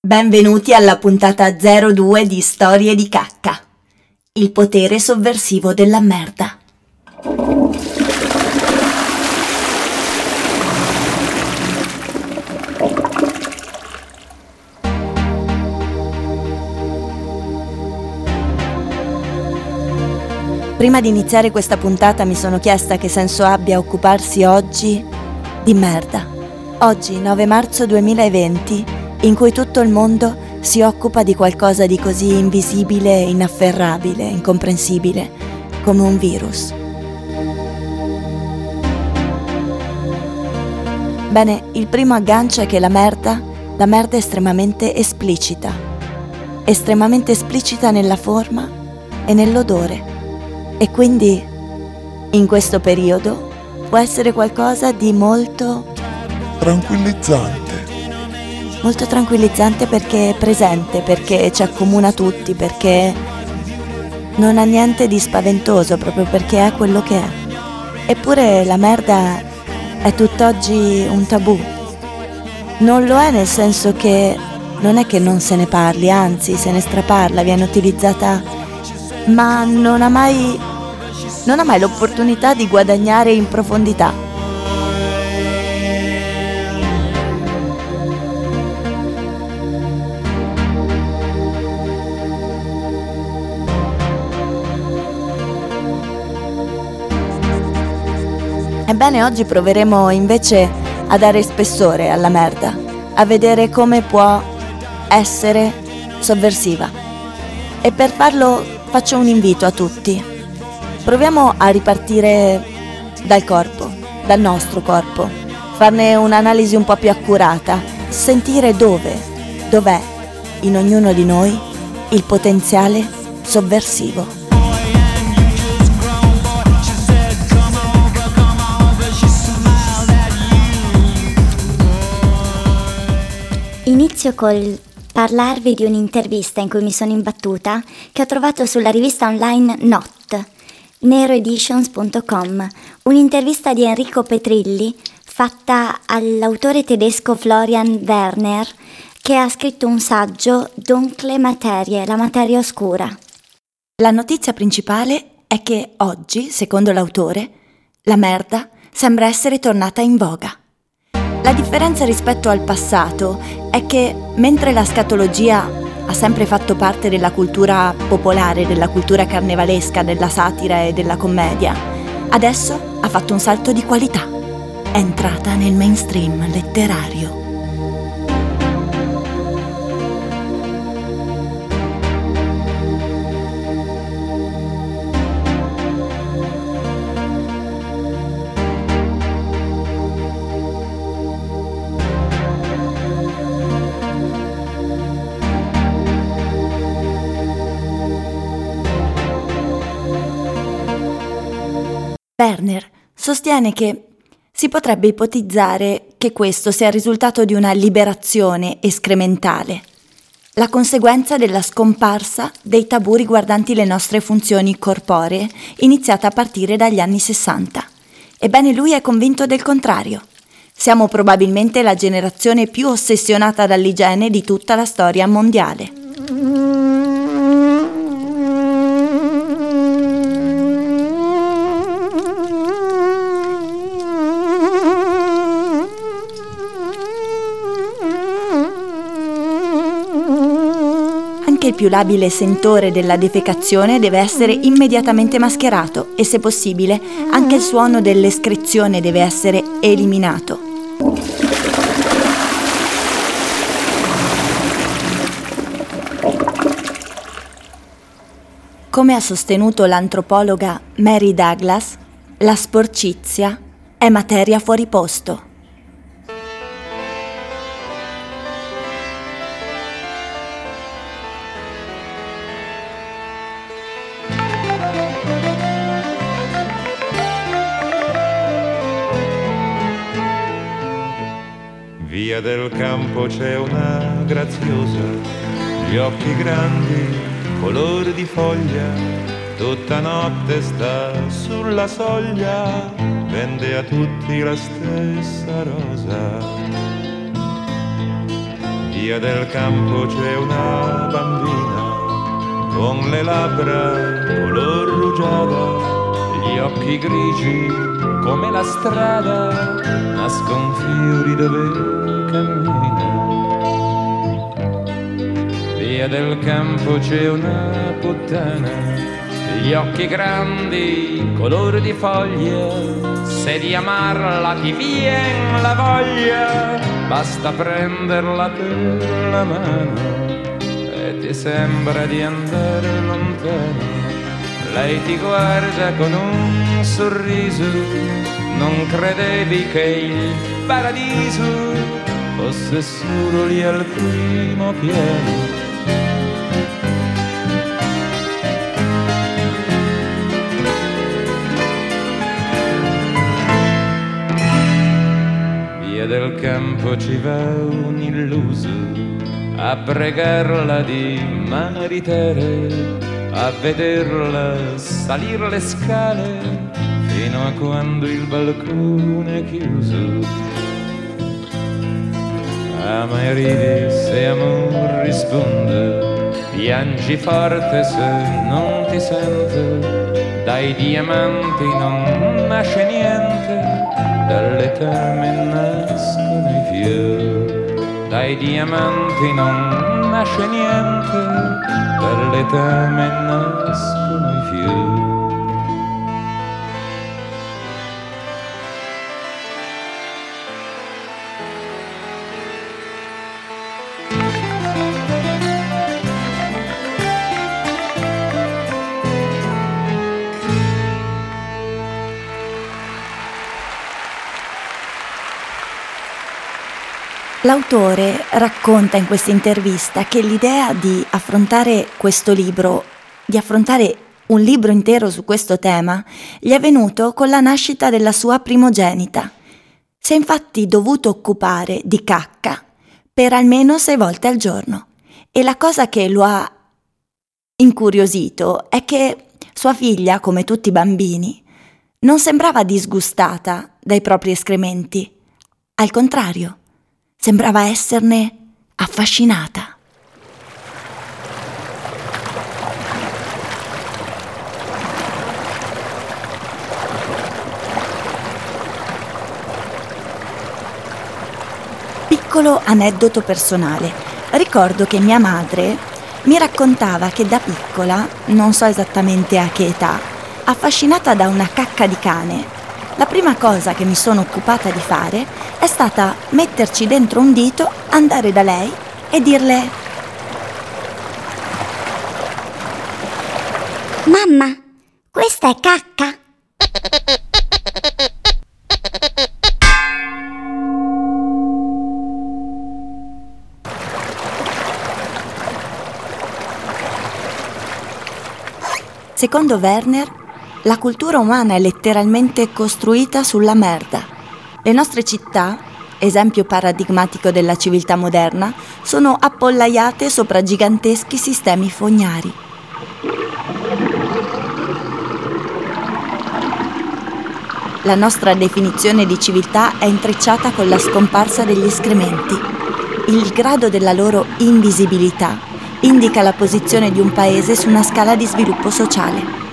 Benvenuti alla puntata 02 di Storie di cacca. Il potere sovversivo della merda. Prima di iniziare questa puntata mi sono chiesta che senso abbia occuparsi oggi di merda. Oggi, 9 marzo 2020, in cui tutto il mondo si occupa di qualcosa di così invisibile, inafferrabile, incomprensibile, come un virus. Bene, il primo aggancio è che la merda, la merda è estremamente esplicita, estremamente esplicita nella forma e nell'odore. E quindi, in questo periodo, può essere qualcosa di molto tranquillizzante molto tranquillizzante perché è presente, perché ci accomuna tutti, perché non ha niente di spaventoso proprio perché è quello che è. Eppure la merda è tutt'oggi un tabù. Non lo è nel senso che non è che non se ne parli, anzi se ne straparla, viene utilizzata, ma non ha mai, non ha mai l'opportunità di guadagnare in profondità Ebbene, oggi proveremo invece a dare spessore alla merda, a vedere come può essere sovversiva. E per farlo faccio un invito a tutti. Proviamo a ripartire dal corpo, dal nostro corpo, farne un'analisi un po' più accurata, sentire dove, dov'è in ognuno di noi il potenziale sovversivo. Inizio col parlarvi di un'intervista in cui mi sono imbattuta che ho trovato sulla rivista online Not, neroeditions.com, un'intervista di Enrico Petrilli fatta all'autore tedesco Florian Werner che ha scritto un saggio Dunkle Materie, la materia oscura. La notizia principale è che oggi, secondo l'autore, la merda sembra essere tornata in voga. La differenza rispetto al passato è che mentre la scatologia ha sempre fatto parte della cultura popolare, della cultura carnevalesca, della satira e della commedia, adesso ha fatto un salto di qualità. È entrata nel mainstream letterario. Werner sostiene che si potrebbe ipotizzare che questo sia il risultato di una liberazione escrementale, la conseguenza della scomparsa dei tabù riguardanti le nostre funzioni corporee, iniziata a partire dagli anni 60. Ebbene lui è convinto del contrario. Siamo probabilmente la generazione più ossessionata dall'igiene di tutta la storia mondiale. Il più labile sentore della defecazione deve essere immediatamente mascherato e se possibile anche il suono dell'escrezione deve essere eliminato. Come ha sostenuto l'antropologa Mary Douglas, la sporcizia è materia fuori posto. Via del campo c'è una graziosa, gli occhi grandi, colore di foglia, tutta notte sta sulla soglia, vende a tutti la stessa rosa. via del campo c'è una bambina con le labbra color rugiada, gli occhi grigi come la strada, nascon fiori dove cammina. Via del campo c'è una puttana gli occhi grandi, color di foglia, se di amarla ti vien la voglia, basta prenderla per la mano e ti sembra di andare lontano. Lei ti guarda con un sorriso, non credevi che il paradiso fosse solo lì al primo piano del campo ci va un illuso a pregarla di maritere, a vederla salire le scale fino a quando il balcone è chiuso. Ama e ridi se amor risponde, piangi forte se non ti sente, dai diamanti non nasce niente dalle tame nascono i fiori, dai diamanti non nasce niente, dalle tame nascono i fiori. L'autore racconta in questa intervista che l'idea di affrontare questo libro, di affrontare un libro intero su questo tema, gli è venuto con la nascita della sua primogenita. Si è infatti dovuto occupare di cacca per almeno sei volte al giorno. E la cosa che lo ha incuriosito è che sua figlia, come tutti i bambini, non sembrava disgustata dai propri escrementi. Al contrario, Sembrava esserne affascinata. Piccolo aneddoto personale. Ricordo che mia madre mi raccontava che da piccola, non so esattamente a che età, affascinata da una cacca di cane, la prima cosa che mi sono occupata di fare è stata metterci dentro un dito, andare da lei e dirle Mamma, questa è cacca. Secondo Werner, la cultura umana è letteralmente costruita sulla merda. Le nostre città, esempio paradigmatico della civiltà moderna, sono appollaiate sopra giganteschi sistemi fognari. La nostra definizione di civiltà è intrecciata con la scomparsa degli escrementi. Il grado della loro invisibilità indica la posizione di un paese su una scala di sviluppo sociale.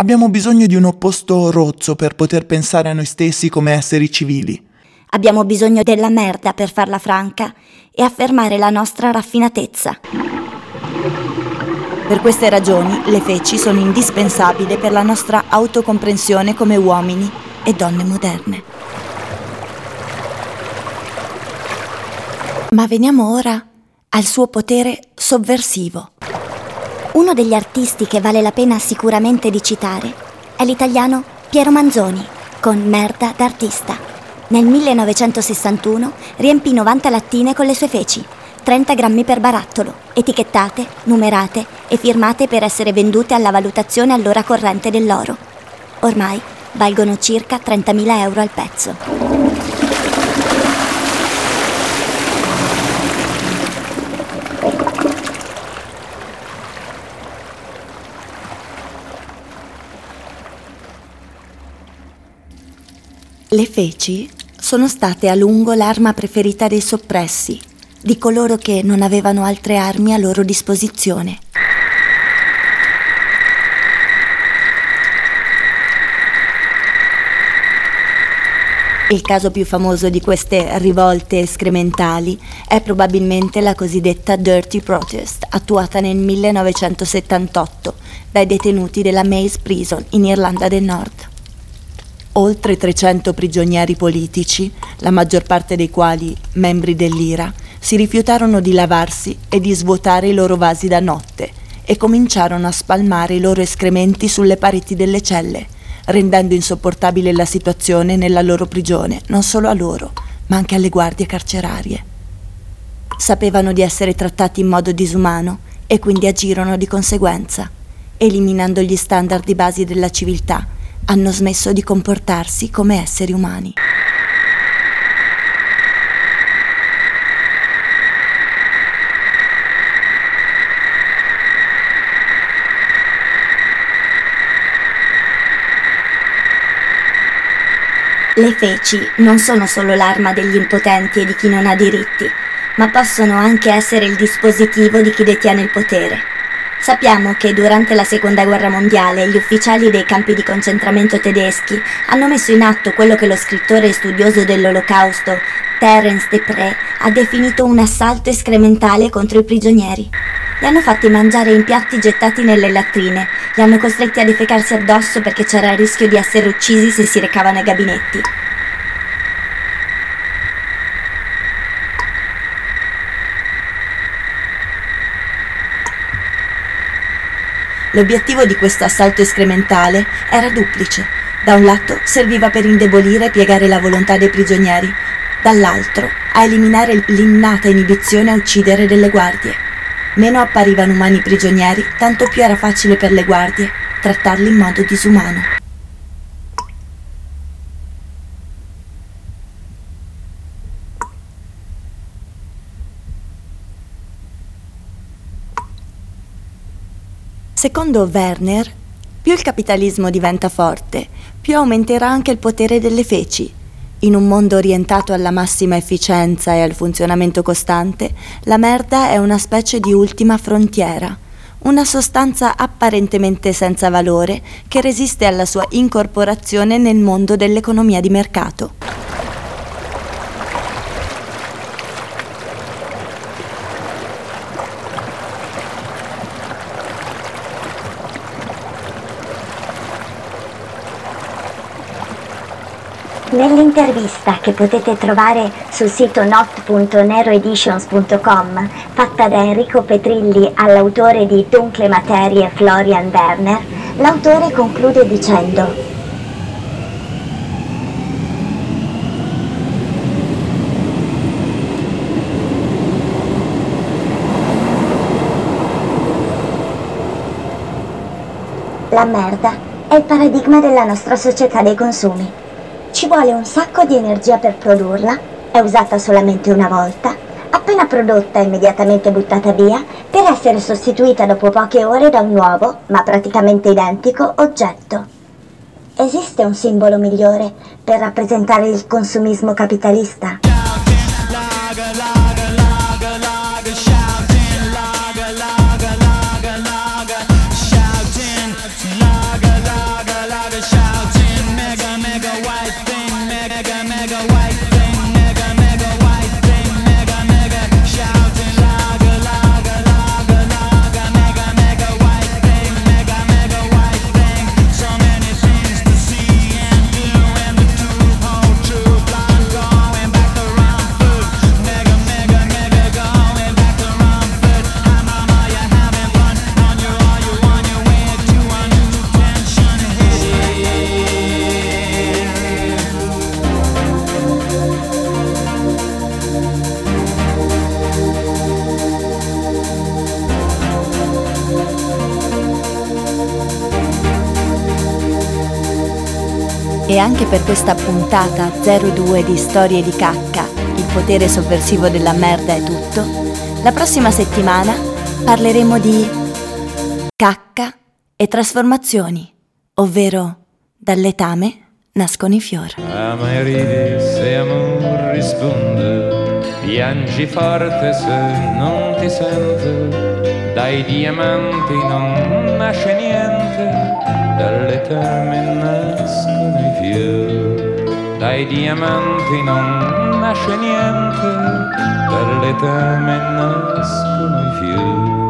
Abbiamo bisogno di un opposto rozzo per poter pensare a noi stessi come esseri civili. Abbiamo bisogno della merda per farla franca e affermare la nostra raffinatezza. Per queste ragioni le feci sono indispensabili per la nostra autocomprensione come uomini e donne moderne. Ma veniamo ora al suo potere sovversivo. Uno degli artisti che vale la pena sicuramente di citare è l'italiano Piero Manzoni, con Merda d'artista. Nel 1961 riempì 90 lattine con le sue feci, 30 grammi per barattolo, etichettate, numerate e firmate per essere vendute alla valutazione all'ora corrente dell'oro. Ormai valgono circa 30.000 euro al pezzo. Le feci sono state a lungo l'arma preferita dei soppressi, di coloro che non avevano altre armi a loro disposizione. Il caso più famoso di queste rivolte escrementali è probabilmente la cosiddetta Dirty Protest, attuata nel 1978 dai detenuti della Maze Prison in Irlanda del Nord. Oltre 300 prigionieri politici, la maggior parte dei quali membri dell'IRA, si rifiutarono di lavarsi e di svuotare i loro vasi da notte e cominciarono a spalmare i loro escrementi sulle pareti delle celle rendendo insopportabile la situazione nella loro prigione, non solo a loro, ma anche alle guardie carcerarie. Sapevano di essere trattati in modo disumano e quindi agirono di conseguenza. Eliminando gli standard di base della civiltà, hanno smesso di comportarsi come esseri umani. Le feci non sono solo l'arma degli impotenti e di chi non ha diritti, ma possono anche essere il dispositivo di chi detiene il potere. Sappiamo che durante la Seconda Guerra Mondiale gli ufficiali dei campi di concentramento tedeschi hanno messo in atto quello che lo scrittore e studioso dell'Olocausto, Terence Desprez, ha definito un assalto escrementale contro i prigionieri. Li hanno fatti mangiare in piatti gettati nelle latrine, li hanno costretti a defecarsi addosso perché c'era il rischio di essere uccisi se si recavano ai gabinetti. L'obiettivo di questo assalto escrementale era duplice. Da un lato serviva per indebolire e piegare la volontà dei prigionieri, dall'altro a eliminare l'innata inibizione a uccidere delle guardie. Meno apparivano umani i prigionieri, tanto più era facile per le guardie trattarli in modo disumano. Secondo Werner, più il capitalismo diventa forte, più aumenterà anche il potere delle feci in un mondo orientato alla massima efficienza e al funzionamento costante, la merda è una specie di ultima frontiera, una sostanza apparentemente senza valore che resiste alla sua incorporazione nel mondo dell'economia di mercato. Nell'intervista che potete trovare sul sito not.neroeditions.com, fatta da Enrico Petrilli all'autore di Dunkle Materie Florian Werner, l'autore conclude dicendo La merda è il paradigma della nostra società dei consumi. Ci vuole un sacco di energia per produrla, è usata solamente una volta, appena prodotta immediatamente buttata via, per essere sostituita dopo poche ore da un nuovo, ma praticamente identico, oggetto. Esiste un simbolo migliore per rappresentare il consumismo capitalista? Anche per questa puntata 02 di Storie di Cacca, il potere sovversivo della merda è tutto, la prossima settimana parleremo di cacca e trasformazioni, ovvero dal letame nascono i fiori. Ama ridi se amor risponde, piangi forte se non ti sente, dai diamanti non nasce niente, dalle teme nascono i fiori. Dai diamanti non nasce niente, dalle teme nascono i fiori.